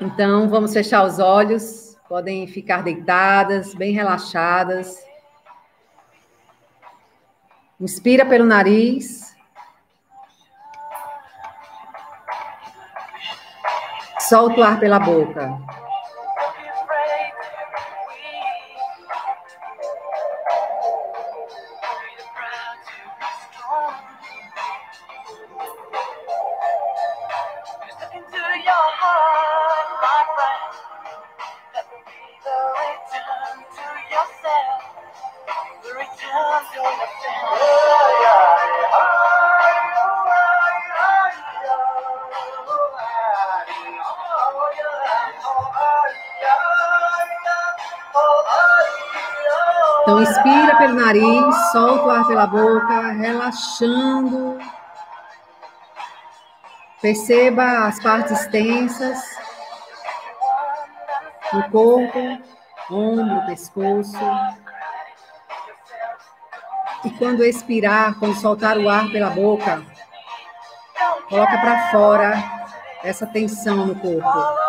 Então, vamos fechar os olhos, podem ficar deitadas, bem relaxadas. Inspira pelo nariz. Solta o ar pela boca. Pela boca, relaxando. Perceba as partes tensas no corpo, ombro, pescoço. E quando expirar, quando soltar o ar pela boca, coloca para fora essa tensão no corpo.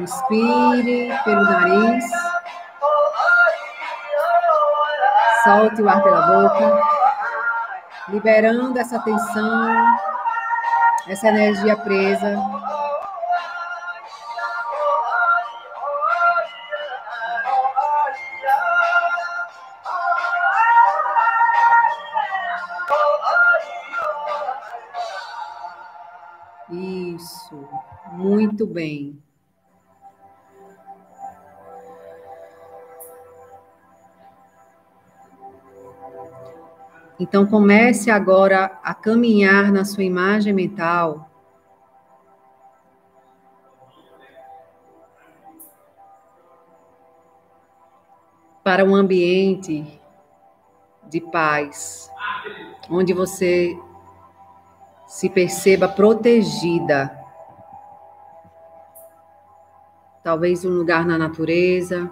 Inspire pelo nariz. Solte o ar pela boca, liberando essa tensão, essa energia presa. Isso, muito bem. Então comece agora a caminhar na sua imagem mental. Para um ambiente de paz, onde você se perceba protegida. Talvez um lugar na natureza,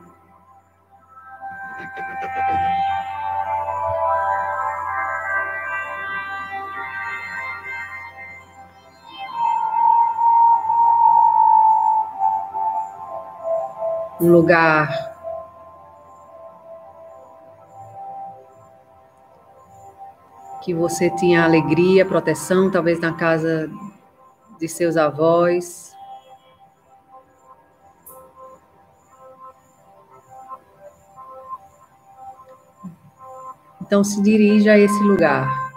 um lugar que você tinha alegria, proteção, talvez na casa de seus avós. Então se dirija a esse lugar.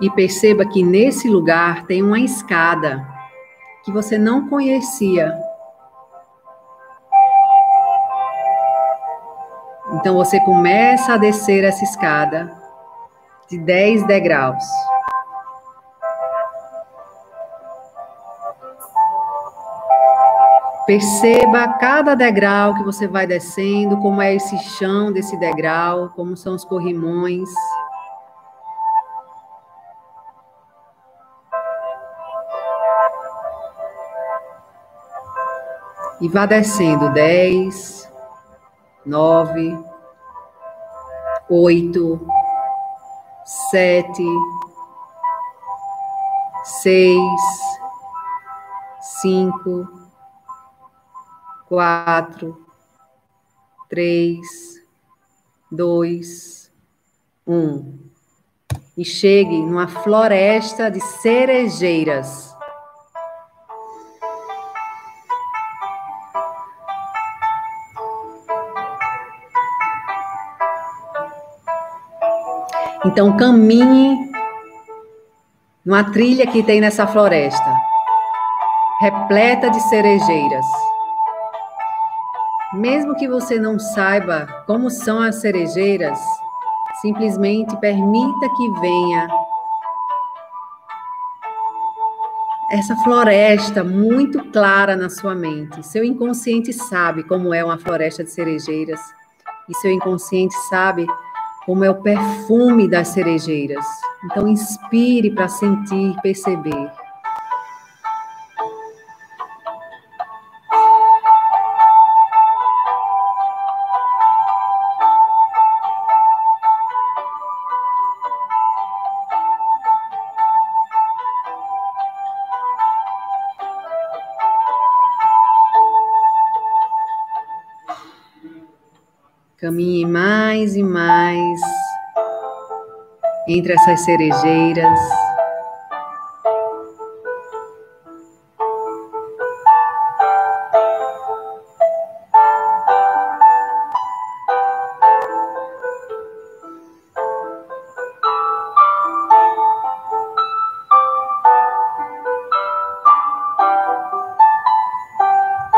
E perceba que nesse lugar tem uma escada que você não conhecia. Então você começa a descer essa escada de 10 degraus. Perceba cada degrau que você vai descendo, como é esse chão desse degrau, como são os corrimões. E vá descendo dez, nove, oito, sete, seis, cinco, quatro, três, dois, um. E chegue numa floresta de cerejeiras. Então caminhe numa trilha que tem nessa floresta, repleta de cerejeiras. Mesmo que você não saiba como são as cerejeiras, simplesmente permita que venha essa floresta muito clara na sua mente. Seu inconsciente sabe como é uma floresta de cerejeiras e seu inconsciente sabe como é o perfume das cerejeiras. Então inspire para sentir, perceber. Caminhe mais e mais entre essas cerejeiras.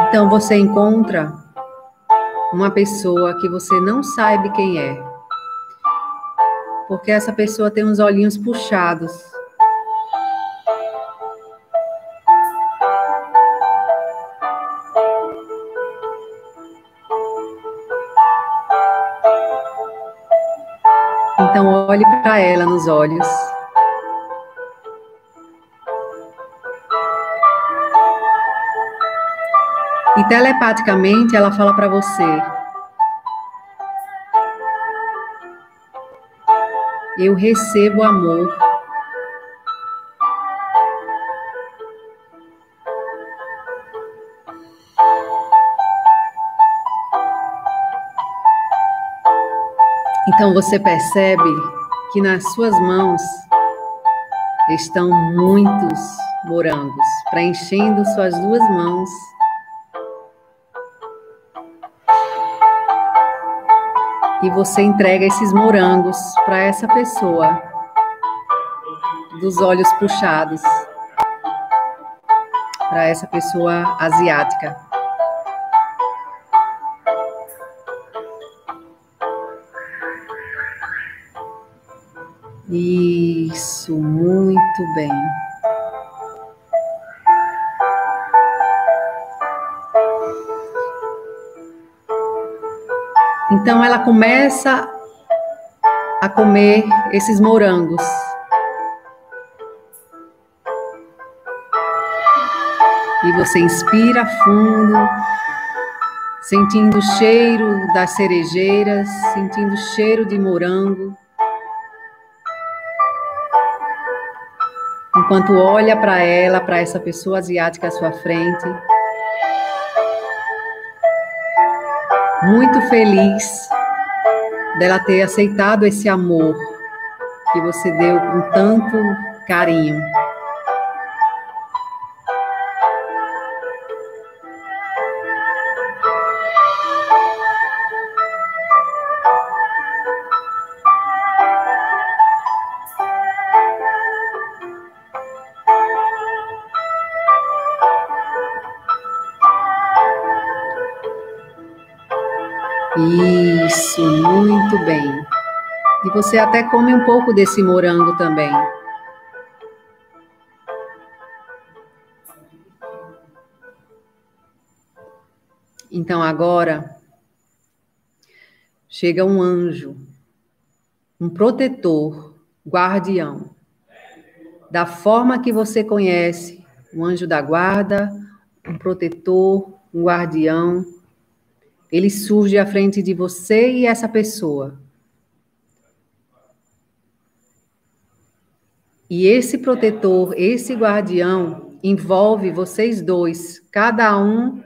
Então você encontra uma pessoa que você não sabe quem é. Porque essa pessoa tem uns olhinhos puxados. Então olhe para ela nos olhos. E telepaticamente ela fala para você: Eu recebo amor. Então você percebe que nas suas mãos estão muitos morangos, preenchendo suas duas mãos e você entrega esses morangos para essa pessoa dos olhos puxados para essa pessoa asiática. Isso, muito bem. Então ela começa a comer esses morangos. E você inspira fundo, sentindo o cheiro das cerejeiras, sentindo o cheiro de morango. Enquanto olha para ela, para essa pessoa asiática à sua frente. Muito feliz dela ter aceitado esse amor que você deu com tanto carinho. Isso, muito bem. E você até come um pouco desse morango também. Então agora chega um anjo, um protetor, guardião, da forma que você conhece, um anjo da guarda, um protetor, um guardião ele surge à frente de você e essa pessoa. E esse protetor, esse guardião, envolve vocês dois, cada um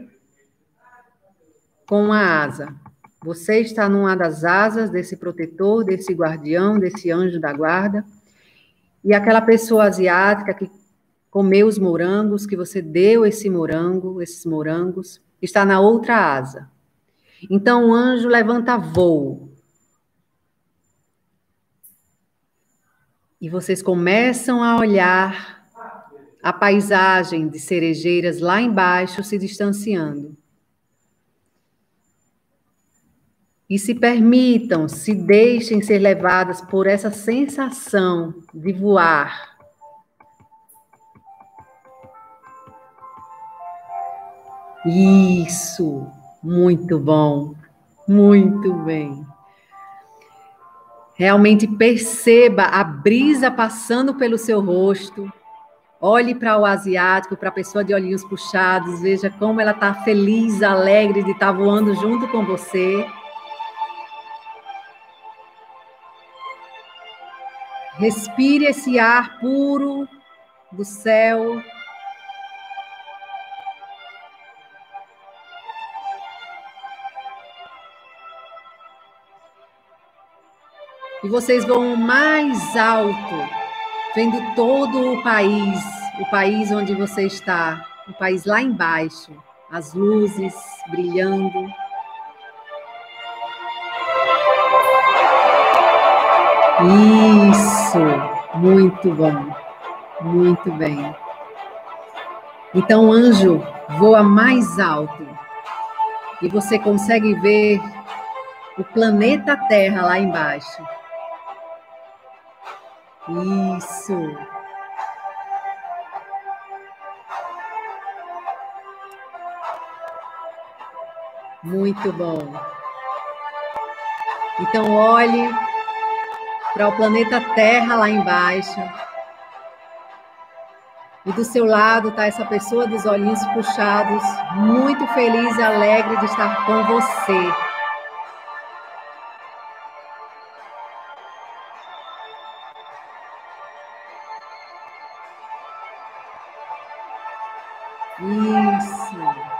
com uma asa. Você está numa das asas desse protetor, desse guardião, desse anjo da guarda. E aquela pessoa asiática que comeu os morangos, que você deu esse morango, esses morangos, está na outra asa. Então o anjo levanta voo. E vocês começam a olhar a paisagem de cerejeiras lá embaixo se distanciando. E se permitam, se deixem ser levadas por essa sensação de voar. Isso, muito bom, muito bem. Realmente perceba a brisa passando pelo seu rosto. Olhe para o asiático, para a pessoa de olhinhos puxados, veja como ela está feliz, alegre de estar tá voando junto com você. Respire esse ar puro do céu. E vocês vão mais alto, vendo todo o país, o país onde você está, o país lá embaixo, as luzes brilhando. Isso, muito bom, muito bem. Então anjo voa mais alto e você consegue ver o planeta Terra lá embaixo. Isso. Muito bom. Então, olhe para o planeta Terra lá embaixo. E do seu lado está essa pessoa dos olhinhos puxados, muito feliz e alegre de estar com você. Isso.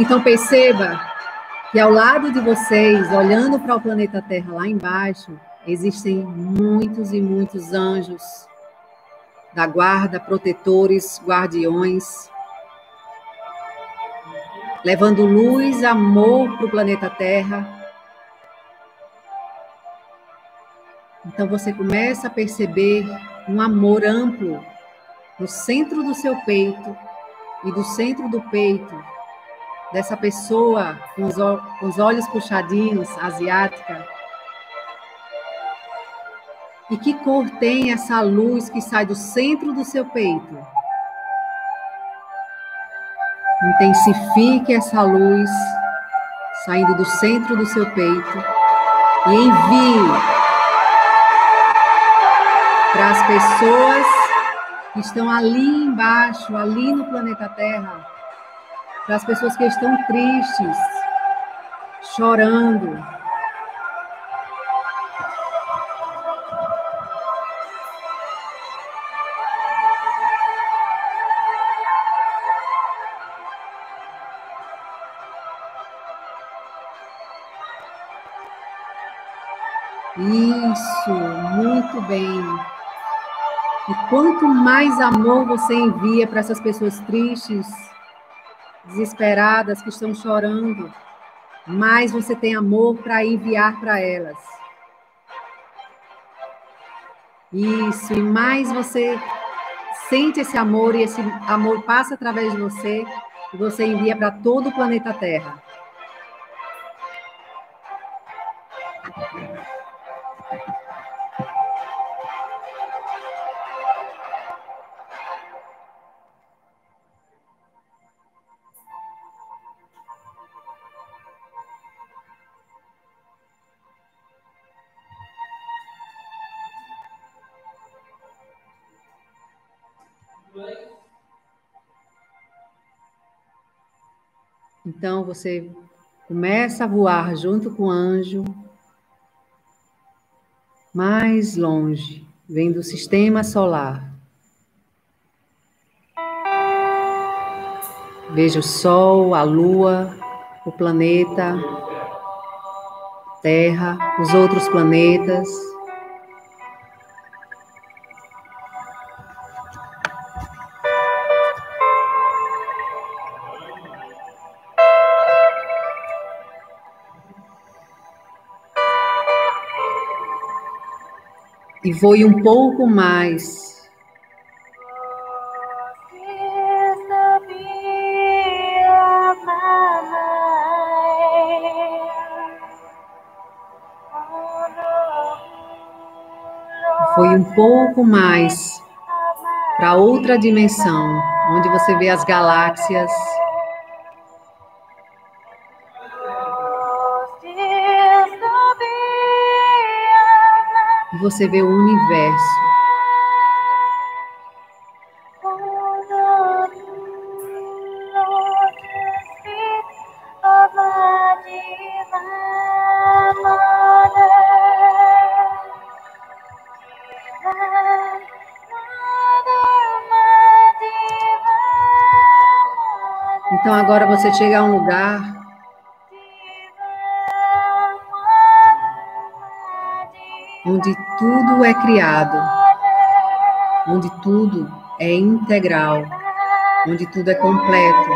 Então perceba que ao lado de vocês, olhando para o planeta Terra lá embaixo, existem muitos e muitos anjos da guarda, protetores, guardiões, levando luz, amor para o planeta Terra. Então você começa a perceber um amor amplo no centro do seu peito e do centro do peito dessa pessoa com os, com os olhos puxadinhos, asiática. E que cor tem essa luz que sai do centro do seu peito? Intensifique essa luz saindo do centro do seu peito e envie para as pessoas que estão ali embaixo, ali no planeta Terra, para as pessoas que estão tristes, chorando. Isso, muito bem. E quanto mais amor você envia para essas pessoas tristes, desesperadas, que estão chorando, mais você tem amor para enviar para elas. Isso, e mais você sente esse amor e esse amor passa através de você e você envia para todo o planeta Terra. Então você começa a voar junto com o anjo mais longe, vem do sistema solar. Veja o Sol, a Lua, o planeta, Terra, os outros planetas. Voe um pouco mais. Foi um pouco mais para outra dimensão, onde você vê as galáxias você vê o universo. Então agora você chega a um lugar onde tudo é criado, onde tudo é integral, onde tudo é completo.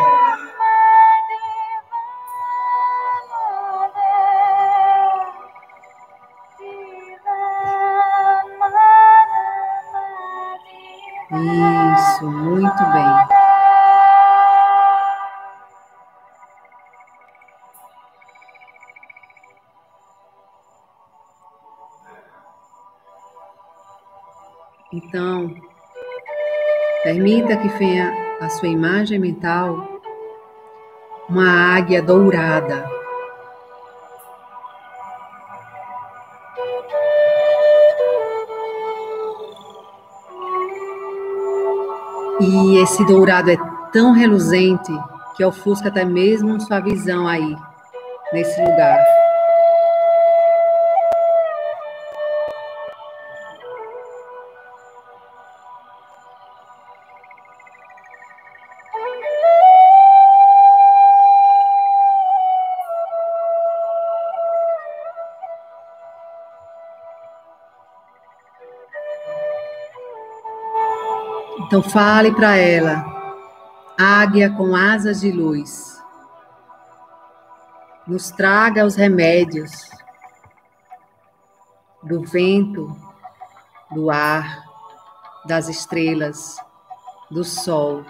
Que venha a sua imagem mental uma águia dourada. E esse dourado é tão reluzente que ofusca até mesmo sua visão aí, nesse lugar. Então fale para ela, águia com asas de luz, nos traga os remédios do vento, do ar, das estrelas, do sol.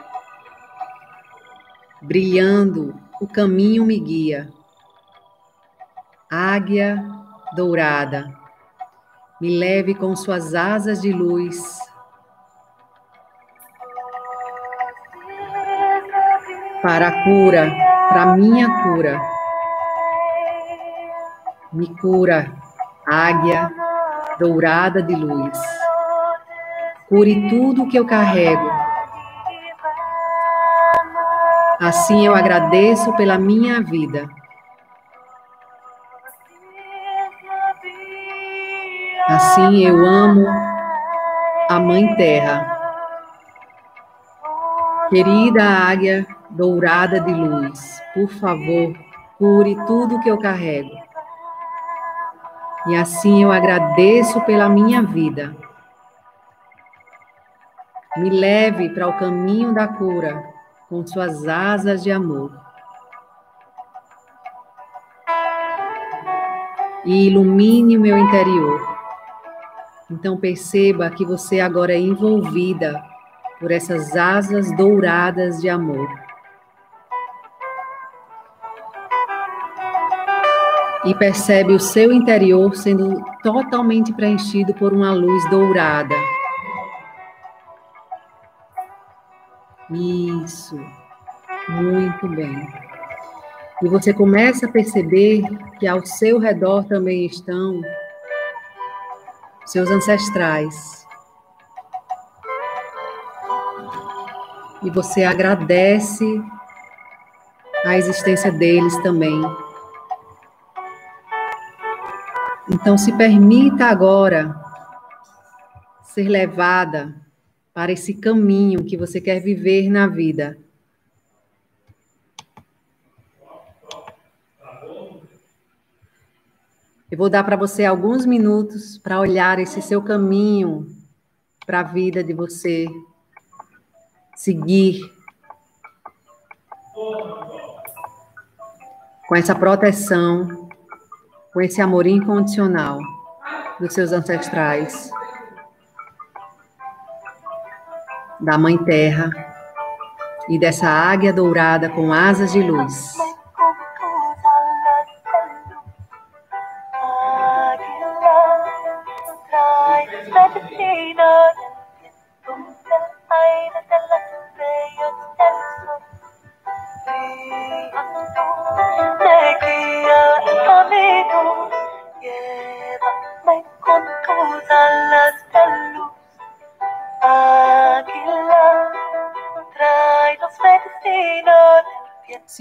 Brilhando, o caminho me guia. Águia dourada, me leve com suas asas de luz para a cura, para minha cura. Me cura, águia dourada de luz. Cure tudo que eu carrego. Assim eu agradeço pela minha vida. Assim eu amo a Mãe Terra. Querida águia dourada de luz, por favor, cure tudo que eu carrego. E assim eu agradeço pela minha vida. Me leve para o caminho da cura com suas asas de amor. E ilumine o meu interior. Então perceba que você agora é envolvida por essas asas douradas de amor. E percebe o seu interior sendo totalmente preenchido por uma luz dourada. Isso, muito bem. E você começa a perceber que ao seu redor também estão seus ancestrais. E você agradece a existência deles também. Então, se permita agora ser levada para esse caminho que você quer viver na vida. Eu vou dar para você alguns minutos para olhar esse seu caminho para a vida de você seguir com essa proteção com esse amor incondicional dos seus ancestrais, da Mãe Terra e dessa águia dourada com asas de luz.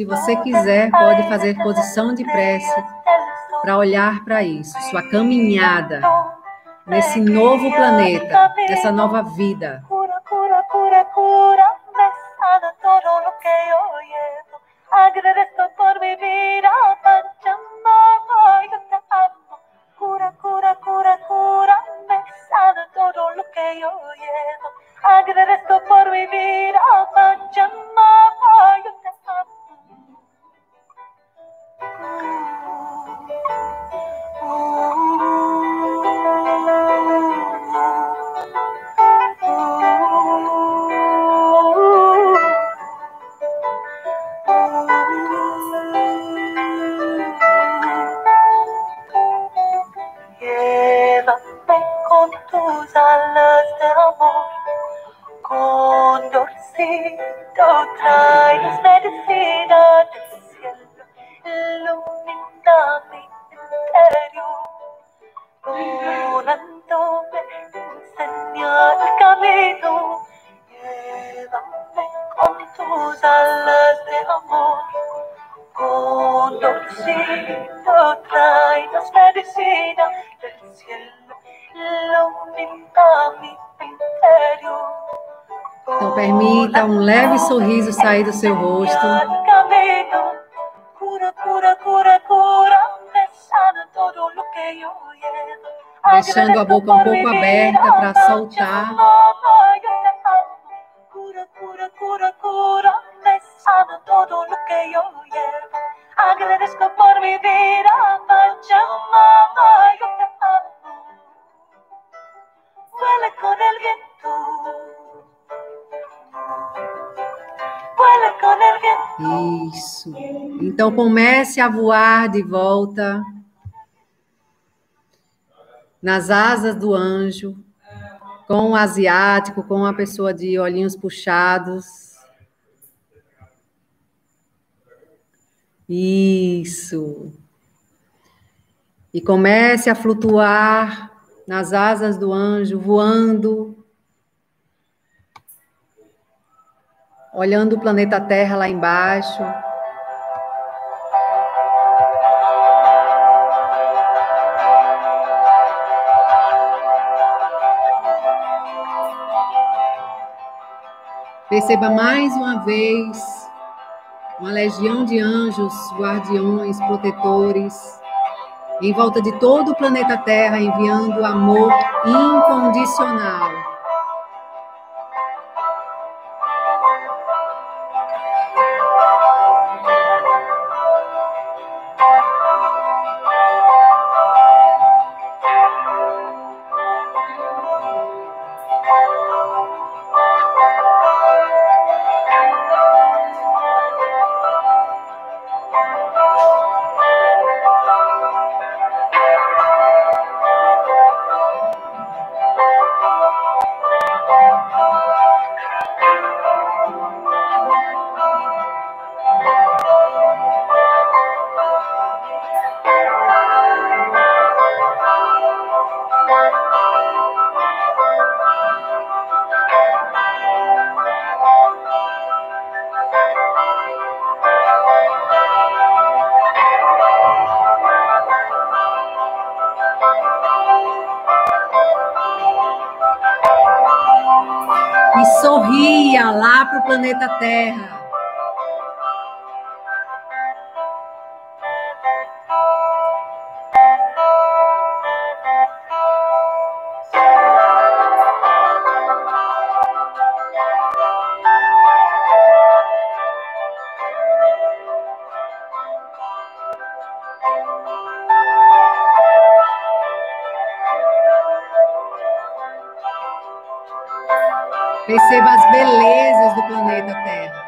Se você quiser, pode fazer posição de prece para olhar para isso, sua caminhada nesse novo planeta, nessa nova vida. Então permita um leve sorriso sair do seu rosto. Deixando a boca um pouco aberta para soltar. Agradezco por mi vida, Pachamama, yo te amo. Vuela con el viento. Vuela con el viento. Isso. Então comece a voar de volta nas asas do anjo, com o asiático, com a pessoa de olhinhos puxados. Isso. E comece a flutuar nas asas do anjo, voando, olhando o planeta Terra lá embaixo. Perceba mais uma vez uma legião de anjos, guardiões, protetores, em volta de todo o planeta Terra, enviando amor incondicional. planeta Terra. Perceba as belezas planeta Terra.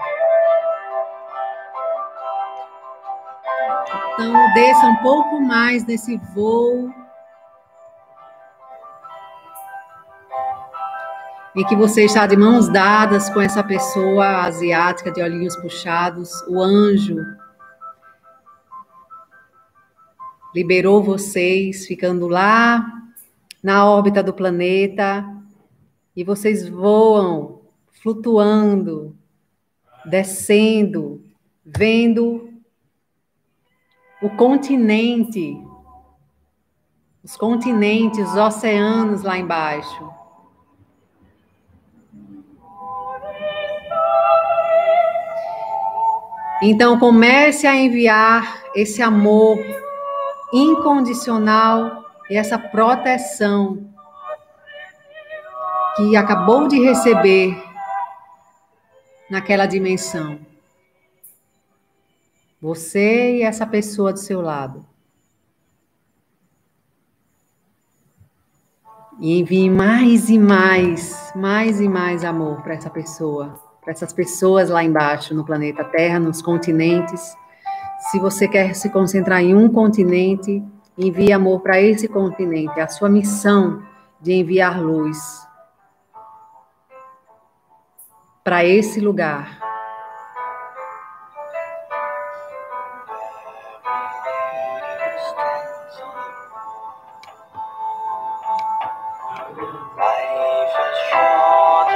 Então, desça um pouco mais nesse voo. Em que você está de mãos dadas com essa pessoa asiática de olhinhos puxados, o anjo liberou vocês, ficando lá na órbita do planeta, e vocês voam, flutuando, descendo, vendo o continente, os continentes, os oceanos lá embaixo. Então comece a enviar esse amor incondicional e essa proteção que acabou de receber naquela dimensão. Você e essa pessoa do seu lado. E envie mais e mais, mais e mais amor para essa pessoa, para essas pessoas lá embaixo no planeta Terra, nos continentes se você quer se concentrar em um continente, envie amor para esse continente. A sua missão de enviar luz para esse lugar.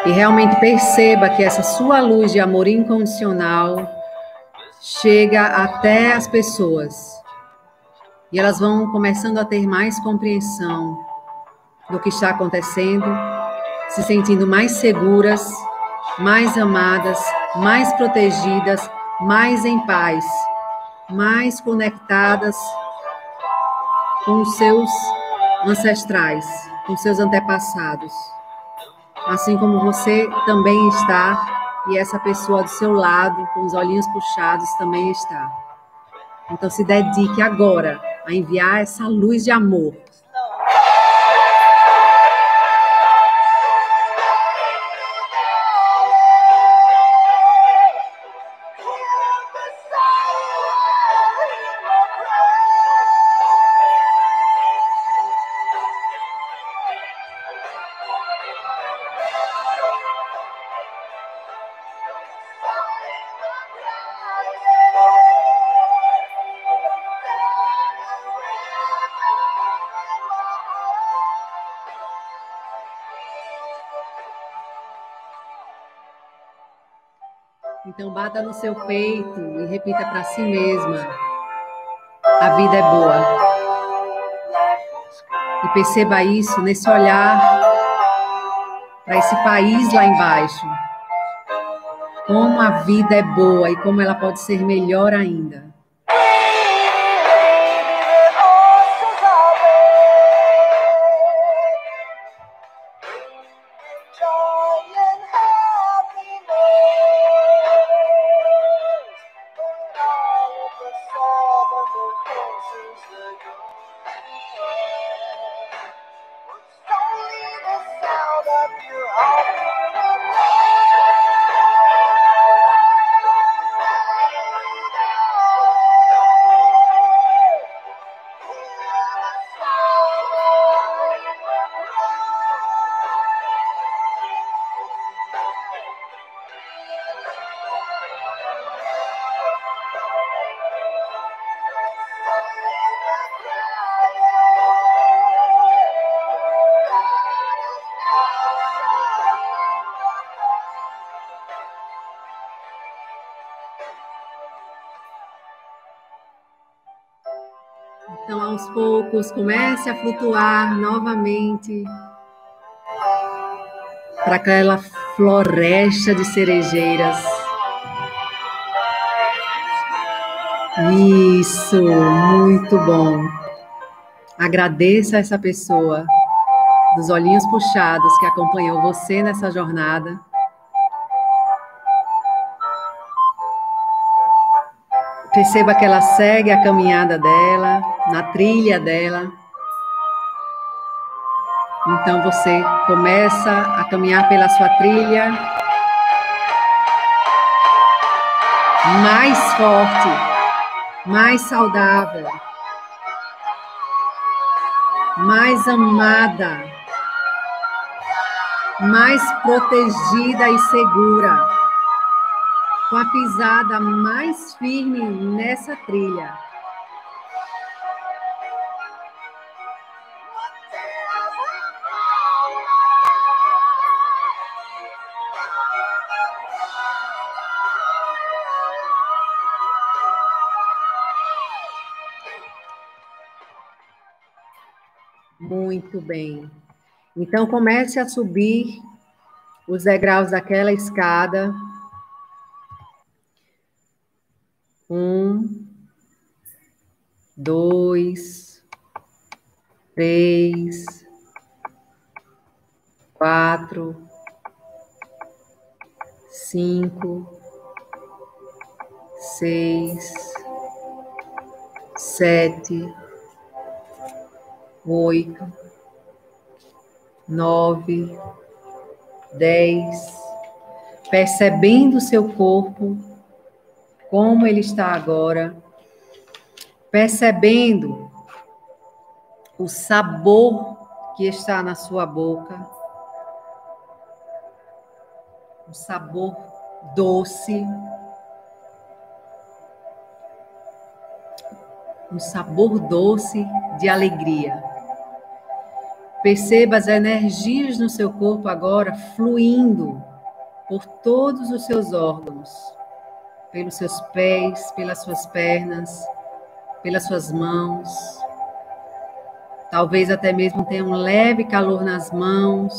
E realmente perceba que essa sua luz de amor incondicional chega até as pessoas e elas vão começando a ter mais compreensão do que está acontecendo, se sentindo mais seguras, mais amadas, mais protegidas, mais em paz, mais conectadas com os seus ancestrais, com seus antepassados. Assim como você também está e essa pessoa do seu lado, com os olhinhos puxados, também está. Então se dedique agora a enviar essa luz de amor bata no seu peito e repita para si mesma: a vida é boa. E perceba isso nesse olhar para esse país lá embaixo. Como a vida é boa e como ela pode ser melhor ainda. Então, aos poucos, comece a flutuar novamente para aquela floresta de cerejeiras. Isso, muito bom. Agradeça a essa pessoa dos olhinhos puxados que acompanhou você nessa jornada. Perceba que ela segue a caminhada dela, na trilha dela. Então você começa a caminhar pela sua trilha. Mais forte, mais saudável, mais amada, mais protegida e segura, com a pisada mais firme nessa trilha. Muito bem. Então comece a subir os degraus daquela escada. Um, dois, três, quatro, cinco, seis, sete, oito, nove, dez, percebendo seu corpo, como ele está agora, percebendo o sabor que está na sua boca, o sabor doce, um sabor doce de alegria. Perceba as energias no seu corpo agora fluindo por todos os seus órgãos, pelos seus pés, pelas suas pernas, pelas suas mãos. Talvez até mesmo tenha um leve calor nas mãos.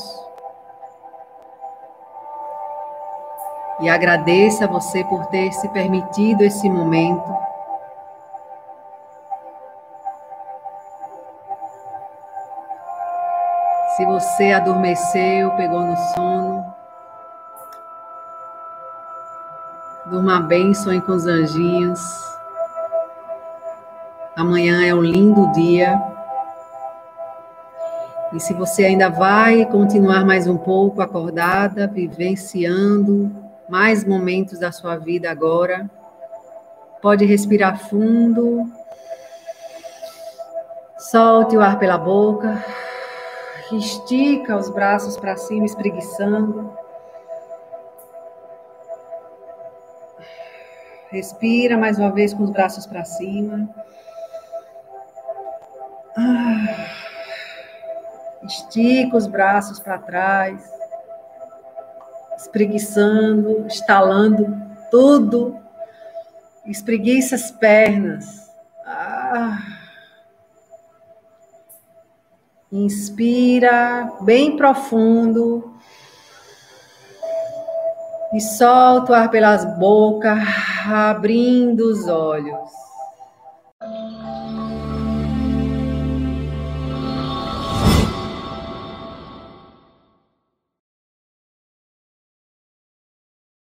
E agradeça a você por ter se permitido esse momento. Se você adormeceu, pegou no sono, durma bem, sonhe com os anjinhos. Amanhã é um lindo dia. E se você ainda vai continuar mais um pouco acordada, vivenciando mais momentos da sua vida agora, pode respirar fundo. Solte o ar pela boca estica os braços para cima, espreguiçando. Respira mais uma vez com os braços para cima. Ah, estica os braços para trás, espreguiçando, estalando tudo. Espreguiça as pernas. Ah. Inspira bem profundo. E solta o ar pelas bocas, abrindo os olhos.